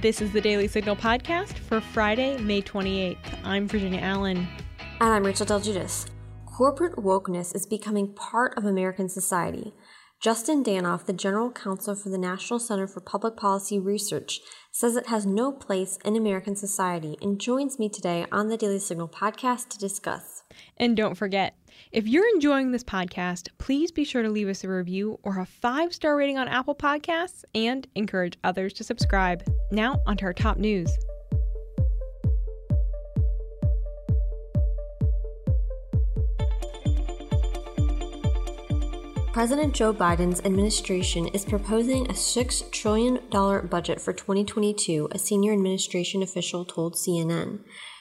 This is the Daily Signal podcast for Friday, May 28th. I'm Virginia Allen. And I'm Rachel Del Guidice. Corporate wokeness is becoming part of American society. Justin Danhof, the General Counsel for the National Center for Public Policy Research, says it has no place in American society and joins me today on the Daily Signal podcast to discuss. And don't forget, if you're enjoying this podcast, please be sure to leave us a review or a five star rating on Apple Podcasts and encourage others to subscribe. Now, onto our top news. President Joe Biden's administration is proposing a $6 trillion budget for 2022, a senior administration official told CNN.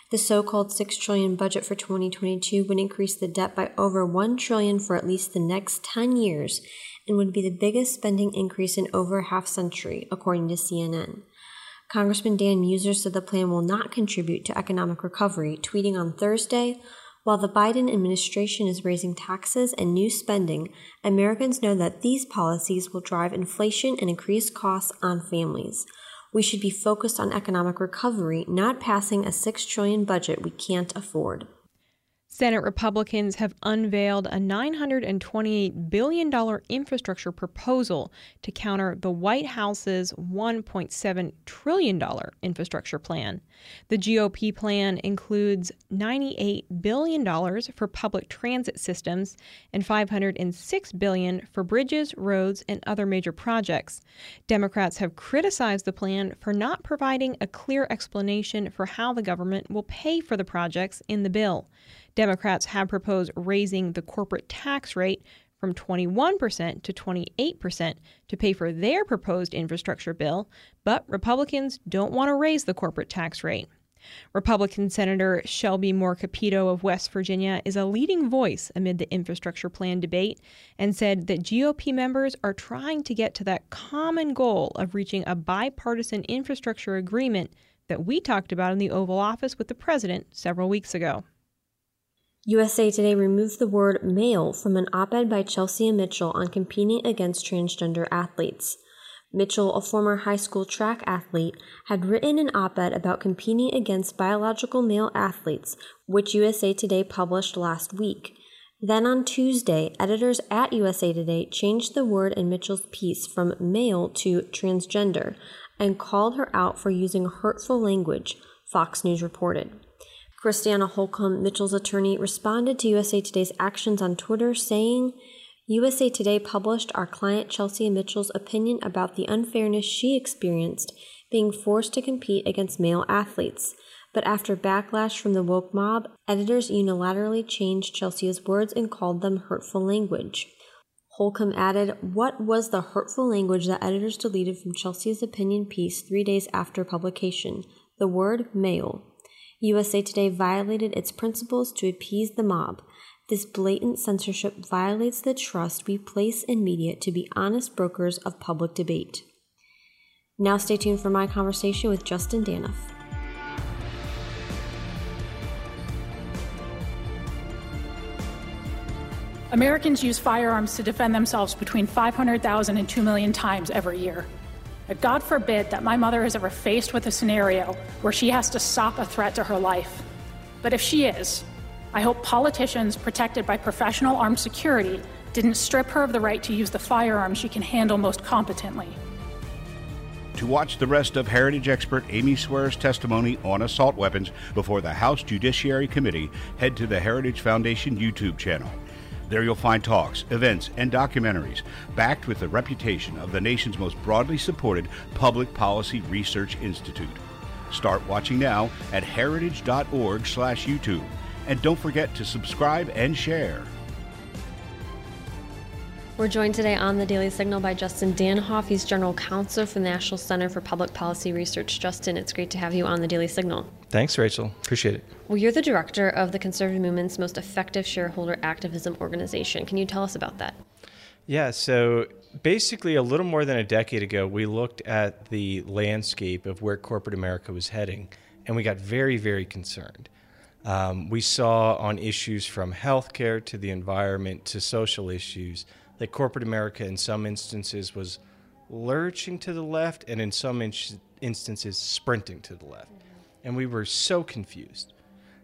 The so-called 6 trillion budget for 2022 would increase the debt by over 1 trillion for at least the next 10 years and would be the biggest spending increase in over a half century, according to CNN. Congressman Dan Meuser said the plan will not contribute to economic recovery, tweeting on Thursday, while the Biden administration is raising taxes and new spending, Americans know that these policies will drive inflation and increase costs on families. We should be focused on economic recovery, not passing a 6 trillion budget we can't afford. Senate Republicans have unveiled a $928 billion infrastructure proposal to counter the White House's $1.7 trillion infrastructure plan. The GOP plan includes $98 billion for public transit systems and 506 billion for bridges, roads, and other major projects. Democrats have criticized the plan for not providing a clear explanation for how the government will pay for the projects in the bill. Democrats have proposed raising the corporate tax rate from 21% to 28% to pay for their proposed infrastructure bill, but Republicans don't want to raise the corporate tax rate. Republican Senator Shelley Moore Capito of West Virginia is a leading voice amid the infrastructure plan debate and said that GOP members are trying to get to that common goal of reaching a bipartisan infrastructure agreement that we talked about in the Oval Office with the president several weeks ago. USA Today removed the word male from an op ed by Chelsea Mitchell on competing against transgender athletes. Mitchell, a former high school track athlete, had written an op ed about competing against biological male athletes, which USA Today published last week. Then on Tuesday, editors at USA Today changed the word in Mitchell's piece from male to transgender and called her out for using hurtful language, Fox News reported. Christiana Holcomb, Mitchell's attorney, responded to USA Today's actions on Twitter, saying, USA Today published our client Chelsea Mitchell's opinion about the unfairness she experienced being forced to compete against male athletes. But after backlash from the woke mob, editors unilaterally changed Chelsea's words and called them hurtful language. Holcomb added, What was the hurtful language that editors deleted from Chelsea's opinion piece three days after publication? The word male. USA Today violated its principles to appease the mob. This blatant censorship violates the trust we place in media to be honest brokers of public debate. Now, stay tuned for my conversation with Justin Danhof. Americans use firearms to defend themselves between 500,000 and 2 million times every year. God forbid that my mother is ever faced with a scenario where she has to stop a threat to her life. But if she is, I hope politicians protected by professional armed security didn't strip her of the right to use the firearm she can handle most competently. To watch the rest of Heritage expert Amy Swearer's testimony on assault weapons before the House Judiciary Committee, head to the Heritage Foundation YouTube channel. There you'll find talks, events, and documentaries backed with the reputation of the nation's most broadly supported public policy research institute. Start watching now at heritage.org/youtube and don't forget to subscribe and share. We're joined today on the Daily Signal by Justin Danhof. He's General Counsel for the National Center for Public Policy Research. Justin, it's great to have you on the Daily Signal. Thanks, Rachel. Appreciate it. Well, you're the director of the conservative movement's most effective shareholder activism organization. Can you tell us about that? Yeah, so basically, a little more than a decade ago, we looked at the landscape of where corporate America was heading, and we got very, very concerned. Um, we saw on issues from healthcare to the environment to social issues that corporate America, in some instances, was lurching to the left, and in some in- instances sprinting to the left. And we were so confused.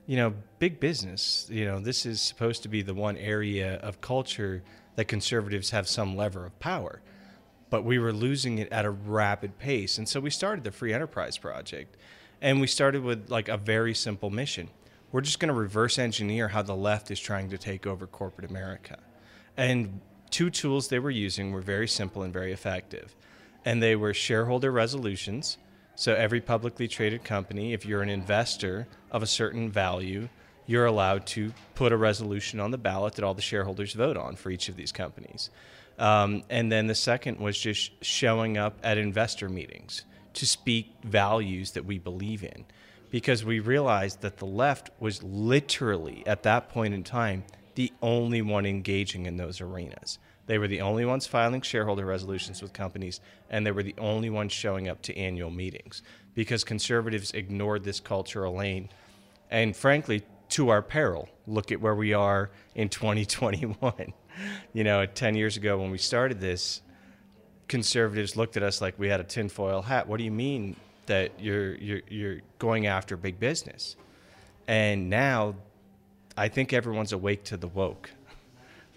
You know, big business, you know, this is supposed to be the one area of culture that conservatives have some lever of power. But we were losing it at a rapid pace. And so we started the Free Enterprise Project. And we started with like a very simple mission. We're just going to reverse engineer how the left is trying to take over corporate America. And two tools they were using were very simple and very effective. And they were shareholder resolutions. So every publicly traded company, if you're an investor of a certain value, you're allowed to put a resolution on the ballot that all the shareholders vote on for each of these companies. Um, and then the second was just showing up at investor meetings to speak values that we believe in. Because we realized that the left was literally, at that point in time, the only one engaging in those arenas. They were the only ones filing shareholder resolutions with companies, and they were the only ones showing up to annual meetings because conservatives ignored this cultural lane. And frankly, to our peril, look at where we are in 2021. you know, 10 years ago when we started this, conservatives looked at us like we had a tinfoil hat. What do you mean that you're, you're, you're going after big business? And now I think everyone's awake to the woke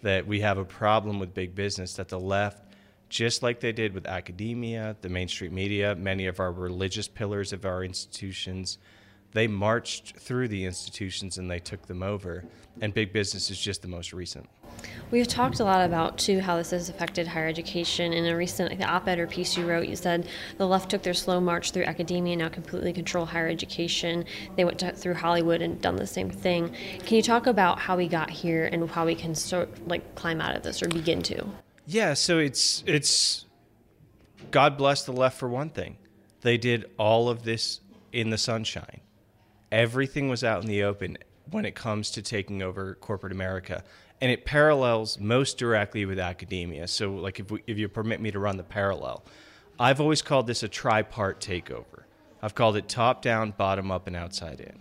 that we have a problem with big business, that the left, just like they did with academia, the mainstream media, many of our religious pillars of our institutions, they marched through the institutions and they took them over. And big business is just the most recent. We've talked a lot about too how this has affected higher education. In a recent like, op-ed or piece you wrote, you said the left took their slow march through academia and now completely control higher education. They went to, through Hollywood and done the same thing. Can you talk about how we got here and how we can sort like climb out of this or begin to? Yeah, so it's it's God bless the left for one thing. They did all of this in the sunshine. Everything was out in the open when it comes to taking over corporate America and it parallels most directly with academia. So, like, if, we, if you permit me to run the parallel, I've always called this a tripart takeover. I've called it top down, bottom up, and outside in.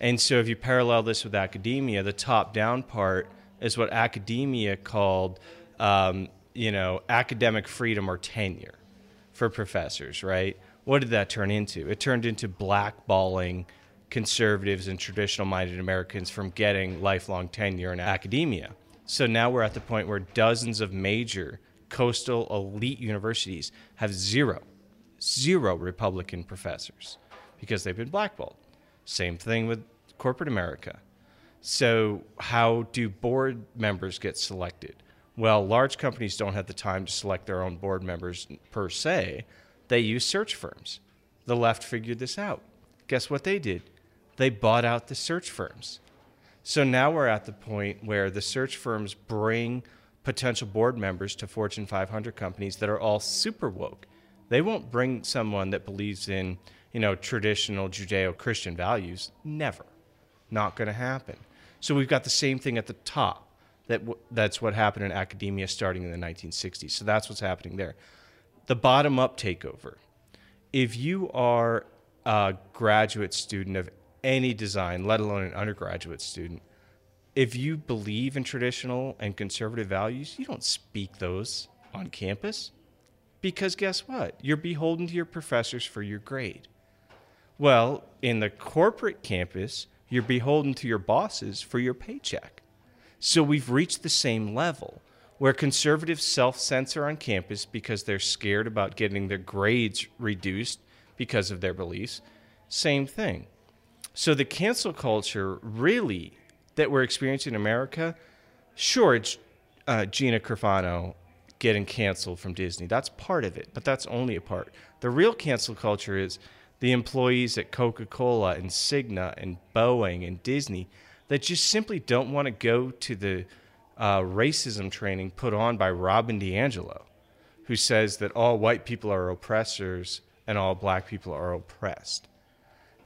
And so, if you parallel this with academia, the top down part is what academia called, um, you know, academic freedom or tenure for professors, right? What did that turn into? It turned into blackballing conservatives and traditional minded Americans from getting lifelong tenure in academia. So now we're at the point where dozens of major coastal elite universities have zero, zero Republican professors because they've been blackballed. Same thing with corporate America. So, how do board members get selected? Well, large companies don't have the time to select their own board members per se. They use search firms. The left figured this out. Guess what they did? They bought out the search firms. So now we're at the point where the search firms bring potential board members to Fortune 500 companies that are all super woke. They won't bring someone that believes in, you know, traditional Judeo-Christian values. Never. Not going to happen. So we've got the same thing at the top. That w- that's what happened in academia starting in the 1960s. So that's what's happening there. The bottom-up takeover. If you are a graduate student of any design, let alone an undergraduate student, if you believe in traditional and conservative values, you don't speak those on campus. Because guess what? You're beholden to your professors for your grade. Well, in the corporate campus, you're beholden to your bosses for your paycheck. So we've reached the same level where conservatives self censor on campus because they're scared about getting their grades reduced because of their beliefs. Same thing. So the cancel culture really that we're experiencing in America, sure, it's uh, Gina Carano getting canceled from Disney. That's part of it, but that's only a part. The real cancel culture is the employees at Coca Cola and Cigna and Boeing and Disney that just simply don't want to go to the uh, racism training put on by Robin DiAngelo, who says that all white people are oppressors and all black people are oppressed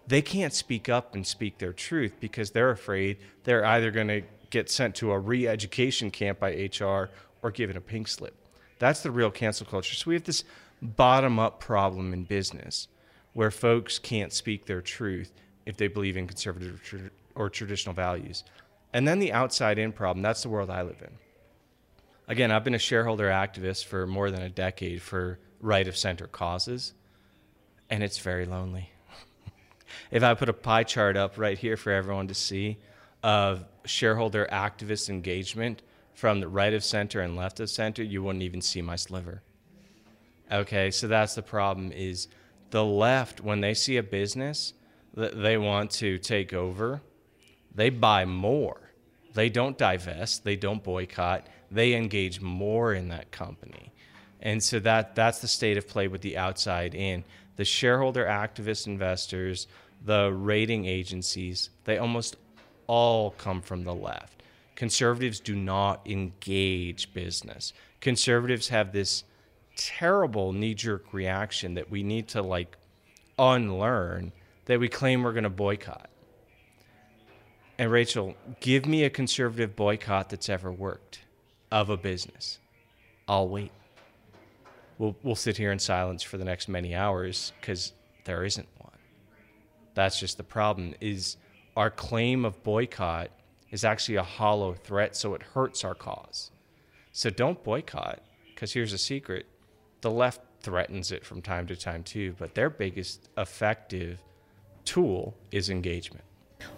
they can't speak up and speak their truth because they're afraid they're either going to get sent to a re education camp by HR or given a pink slip. That's the real cancel culture. So we have this bottom up problem in business where folks can't speak their truth if they believe in conservative or traditional values. And then the outside in problem that's the world I live in. Again, I've been a shareholder activist for more than a decade for right of center causes. and it's very lonely. If I put a pie chart up right here for everyone to see of shareholder activist engagement from the right of center and left of center, you wouldn't even see my sliver. Okay, so that's the problem is the left when they see a business that they want to take over, they buy more. They don't divest, they don't boycott, they engage more in that company. And so that that's the state of play with the outside in. The shareholder activist investors, the rating agencies, they almost all come from the left. Conservatives do not engage business. Conservatives have this terrible knee jerk reaction that we need to like unlearn that we claim we're going to boycott. And Rachel, give me a conservative boycott that's ever worked of a business. I'll wait. We'll, we'll sit here in silence for the next many hours because there isn't one. That's just the problem is our claim of boycott is actually a hollow threat, so it hurts our cause. So don't boycott, because here's a secret the left threatens it from time to time too, but their biggest effective tool is engagement.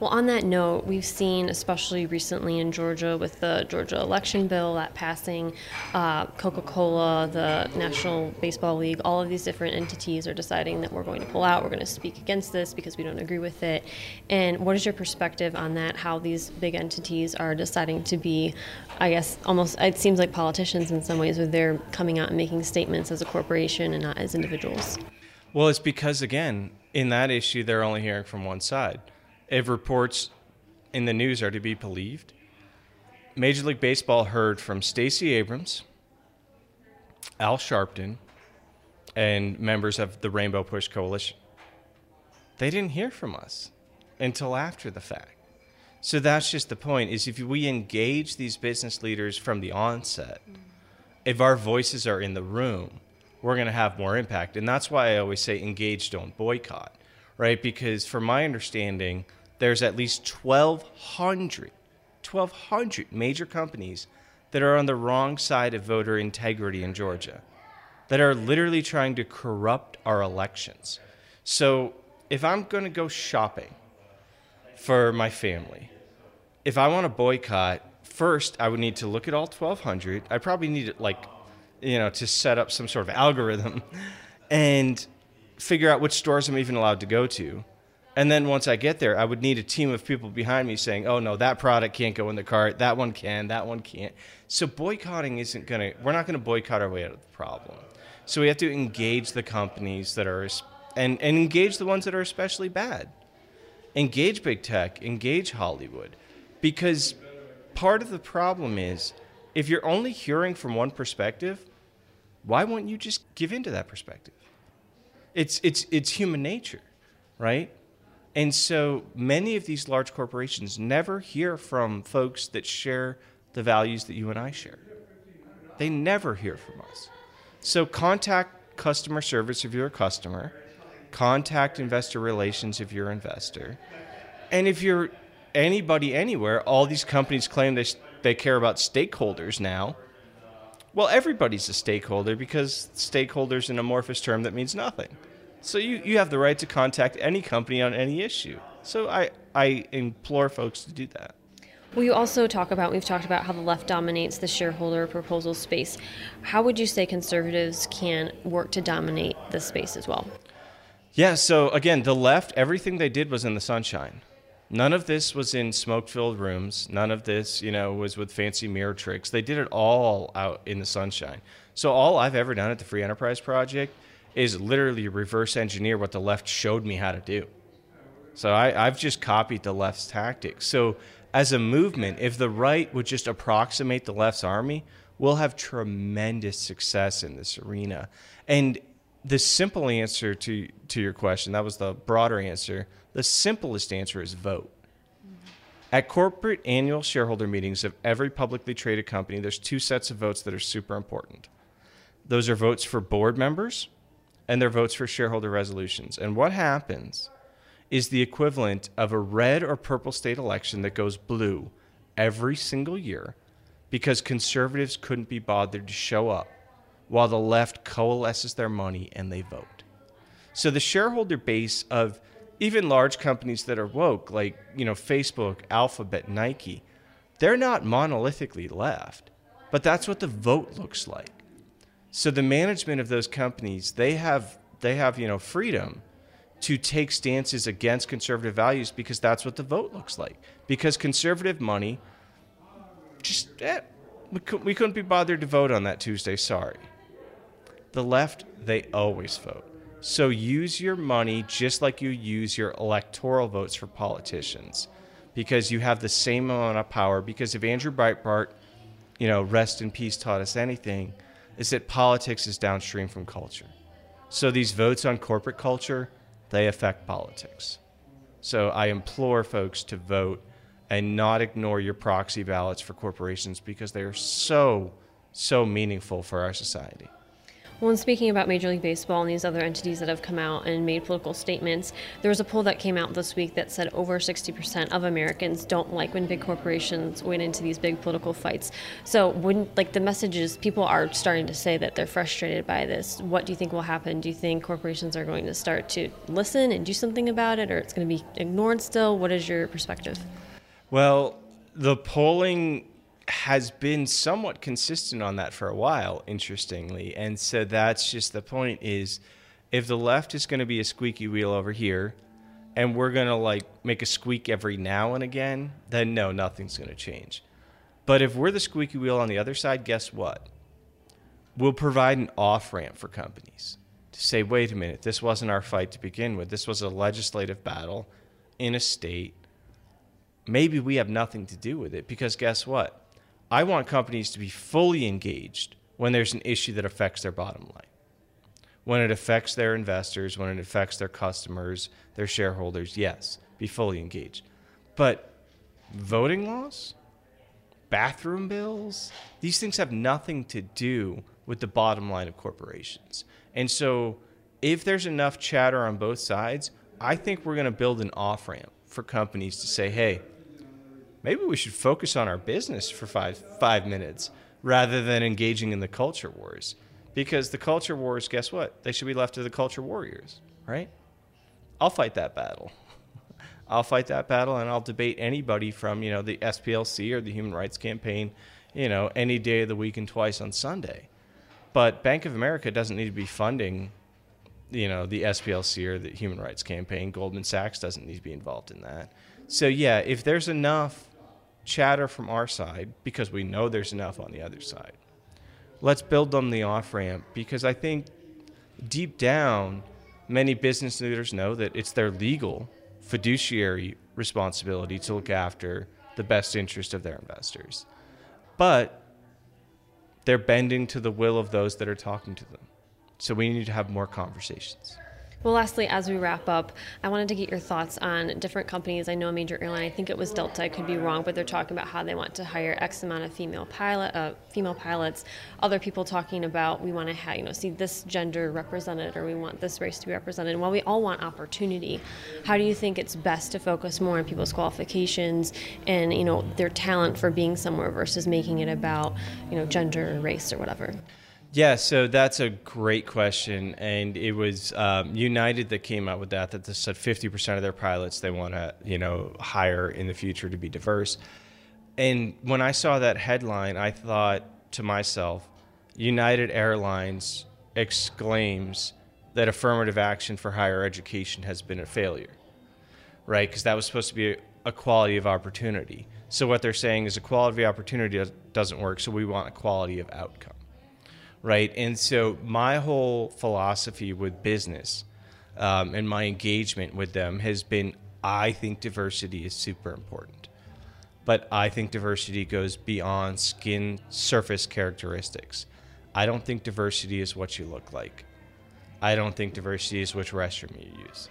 Well, on that note, we've seen, especially recently in Georgia, with the Georgia election bill that passing, uh, Coca Cola, the National Baseball League, all of these different entities are deciding that we're going to pull out, we're going to speak against this because we don't agree with it. And what is your perspective on that? How these big entities are deciding to be, I guess, almost, it seems like politicians in some ways, where they're coming out and making statements as a corporation and not as individuals? Well, it's because, again, in that issue, they're only hearing from one side if reports in the news are to be believed, Major League Baseball heard from Stacey Abrams, Al Sharpton, and members of the Rainbow Push Coalition. They didn't hear from us until after the fact. So that's just the point is if we engage these business leaders from the onset, if our voices are in the room, we're going to have more impact. And that's why I always say engage, don't boycott right? Because from my understanding, there's at least 1,200, 1,200 major companies that are on the wrong side of voter integrity in Georgia, that are literally trying to corrupt our elections. So if I'm going to go shopping for my family, if I want to boycott, first I would need to look at all 1,200. I probably need like, you know, to set up some sort of algorithm and figure out which stores I'm even allowed to go to. And then once I get there, I would need a team of people behind me saying, "Oh no, that product can't go in the cart. That one can. That one can't." So boycotting isn't going to we're not going to boycott our way out of the problem. So we have to engage the companies that are and and engage the ones that are especially bad. Engage big tech, engage Hollywood. Because part of the problem is if you're only hearing from one perspective, why won't you just give in to that perspective? It's it's it's human nature, right? And so many of these large corporations never hear from folks that share the values that you and I share. They never hear from us. So contact customer service if you're a customer, contact investor relations if you're an investor. And if you're anybody anywhere, all these companies claim they, they care about stakeholders now. Well, everybody's a stakeholder because stakeholder is an amorphous term that means nothing. So you, you have the right to contact any company on any issue. So I, I implore folks to do that. Well, you also talk about, we've talked about how the left dominates the shareholder proposal space. How would you say conservatives can work to dominate this space as well? Yeah, so again, the left, everything they did was in the sunshine. None of this was in smoke filled rooms. None of this, you know, was with fancy mirror tricks. They did it all out in the sunshine. So all I've ever done at the Free Enterprise Project is literally reverse engineer what the left showed me how to do. So I, I've just copied the left's tactics. So as a movement, if the right would just approximate the left's army, we'll have tremendous success in this arena. And the simple answer to, to your question, that was the broader answer. The simplest answer is vote. Mm-hmm. At corporate annual shareholder meetings of every publicly traded company, there's two sets of votes that are super important. Those are votes for board members and their votes for shareholder resolutions. And what happens is the equivalent of a red or purple state election that goes blue every single year because conservatives couldn't be bothered to show up while the left coalesces their money and they vote. So the shareholder base of even large companies that are woke, like you know Facebook, Alphabet, Nike, they're not monolithically left, but that's what the vote looks like. So the management of those companies, they have they have you know freedom to take stances against conservative values because that's what the vote looks like. Because conservative money, just eh, we, could, we couldn't be bothered to vote on that Tuesday. Sorry. The left, they always vote. So use your money just like you use your electoral votes for politicians because you have the same amount of power. Because if Andrew Breitbart, you know, rest in peace, taught us anything, is that politics is downstream from culture. So these votes on corporate culture, they affect politics. So I implore folks to vote and not ignore your proxy ballots for corporations because they are so, so meaningful for our society. Well, and speaking about Major League Baseball and these other entities that have come out and made political statements, there was a poll that came out this week that said over 60% of Americans don't like when big corporations went into these big political fights. So, when like the messages, people are starting to say that they're frustrated by this. What do you think will happen? Do you think corporations are going to start to listen and do something about it, or it's going to be ignored still? What is your perspective? Well, the polling has been somewhat consistent on that for a while, interestingly. And so that's just the point is if the left is going to be a squeaky wheel over here and we're going to like make a squeak every now and again, then no, nothing's going to change. But if we're the squeaky wheel on the other side, guess what? We'll provide an off ramp for companies to say, wait a minute, this wasn't our fight to begin with. This was a legislative battle in a state. Maybe we have nothing to do with it because guess what? I want companies to be fully engaged when there's an issue that affects their bottom line. When it affects their investors, when it affects their customers, their shareholders, yes, be fully engaged. But voting laws, bathroom bills, these things have nothing to do with the bottom line of corporations. And so if there's enough chatter on both sides, I think we're going to build an off ramp for companies to say, hey, maybe we should focus on our business for five five minutes rather than engaging in the culture wars. Because the culture wars, guess what? They should be left to the culture warriors, right? I'll fight that battle. I'll fight that battle and I'll debate anybody from, you know, the SPLC or the Human Rights Campaign, you know, any day of the week and twice on Sunday. But Bank of America doesn't need to be funding, you know, the SPLC or the Human Rights Campaign. Goldman Sachs doesn't need to be involved in that. So yeah, if there's enough chatter from our side because we know there's enough on the other side. Let's build them the off ramp because I think deep down, many business leaders know that it's their legal fiduciary responsibility to look after the best interest of their investors. But they're bending to the will of those that are talking to them. So we need to have more conversations. Well, lastly, as we wrap up, I wanted to get your thoughts on different companies. I know a major airline, I think it was Delta, I could be wrong, but they're talking about how they want to hire X amount of female pilot, uh, female pilots. Other people talking about we want to have, you know, see this gender represented or we want this race to be represented. And while we all want opportunity, how do you think it's best to focus more on people's qualifications and you know their talent for being somewhere versus making it about you know gender or race or whatever? Yeah, so that's a great question, and it was um, United that came out with that. That said, fifty percent of their pilots they want to, you know, hire in the future to be diverse. And when I saw that headline, I thought to myself, United Airlines exclaims that affirmative action for higher education has been a failure, right? Because that was supposed to be a quality of opportunity. So what they're saying is a quality of opportunity doesn't work, so we want a quality of outcome right? And so my whole philosophy with business um, and my engagement with them has been I think diversity is super important. But I think diversity goes beyond skin surface characteristics. I don't think diversity is what you look like. I don't think diversity is which restroom you use.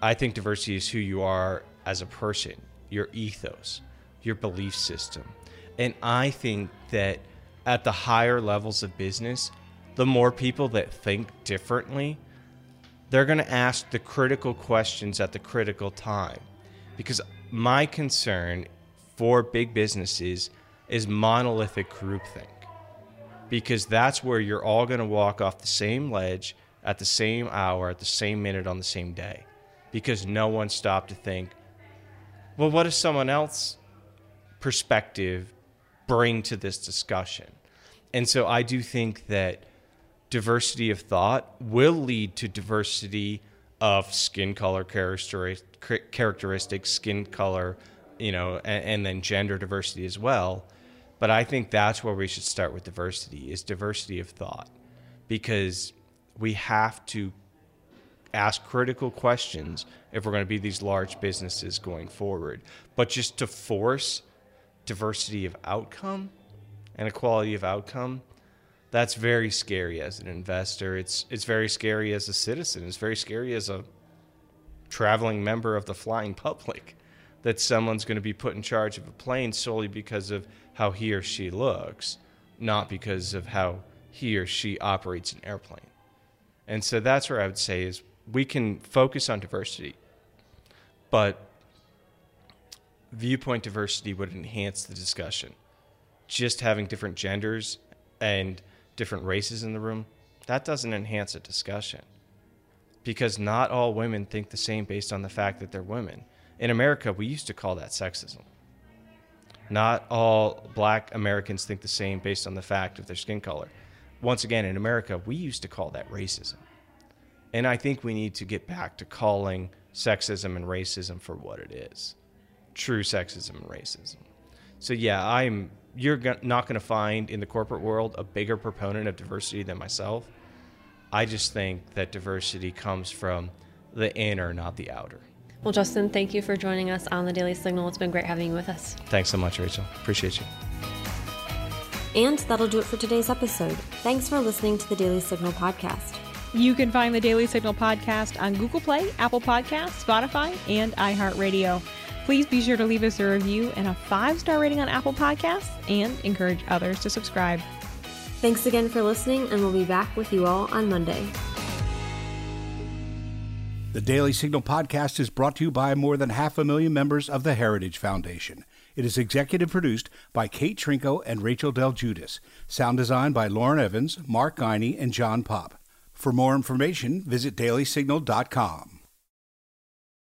I think diversity is who you are as a person, your ethos, your belief system. And I think that at the higher levels of business, the more people that think differently, they're going to ask the critical questions at the critical time. Because my concern for big businesses is monolithic groupthink. Because that's where you're all going to walk off the same ledge at the same hour, at the same minute, on the same day, because no one stopped to think, well, what does someone else perspective bring to this discussion? And so I do think that diversity of thought will lead to diversity of skin color characteristics, skin color, you know, and, and, then gender diversity as well. But I think that's where we should start with diversity is diversity of thought because we have to ask critical questions if we're going to be these large businesses going forward. But just to force diversity of outcome and equality of outcome, that's very scary as an investor. It's it's very scary as a citizen. It's very scary as a traveling member of the flying public that someone's going to be put in charge of a plane solely because of how he or she looks, not because of how he or she operates an airplane. And so that's where I would say is we can focus on diversity, but viewpoint diversity would enhance the discussion. Just having different genders and different races in the room, that doesn't enhance a discussion. Because not all women think the same based on the fact that they're women. In America, we used to call that sexism. Not all black Americans think the same based on the fact of their skin color. Once again, in America, we used to call that racism. And I think we need to get back to calling sexism and racism for what it is true sexism and racism. So, yeah, I'm you're not going to find in the corporate world a bigger proponent of diversity than myself. I just think that diversity comes from the inner, not the outer. Well, Justin, thank you for joining us on the Daily Signal. It's been great having you with us. Thanks so much, Rachel. Appreciate you. And that'll do it for today's episode. Thanks for listening to the Daily Signal podcast. You can find the Daily Signal podcast on Google Play, Apple Podcasts, Spotify, and iHeartRadio. Please be sure to leave us a review and a five star rating on Apple Podcasts and encourage others to subscribe. Thanks again for listening, and we'll be back with you all on Monday. The Daily Signal podcast is brought to you by more than half a million members of the Heritage Foundation. It is executive produced by Kate Trinko and Rachel Del Guidice. Sound design by Lauren Evans, Mark Guiney, and John Pop. For more information, visit dailysignal.com.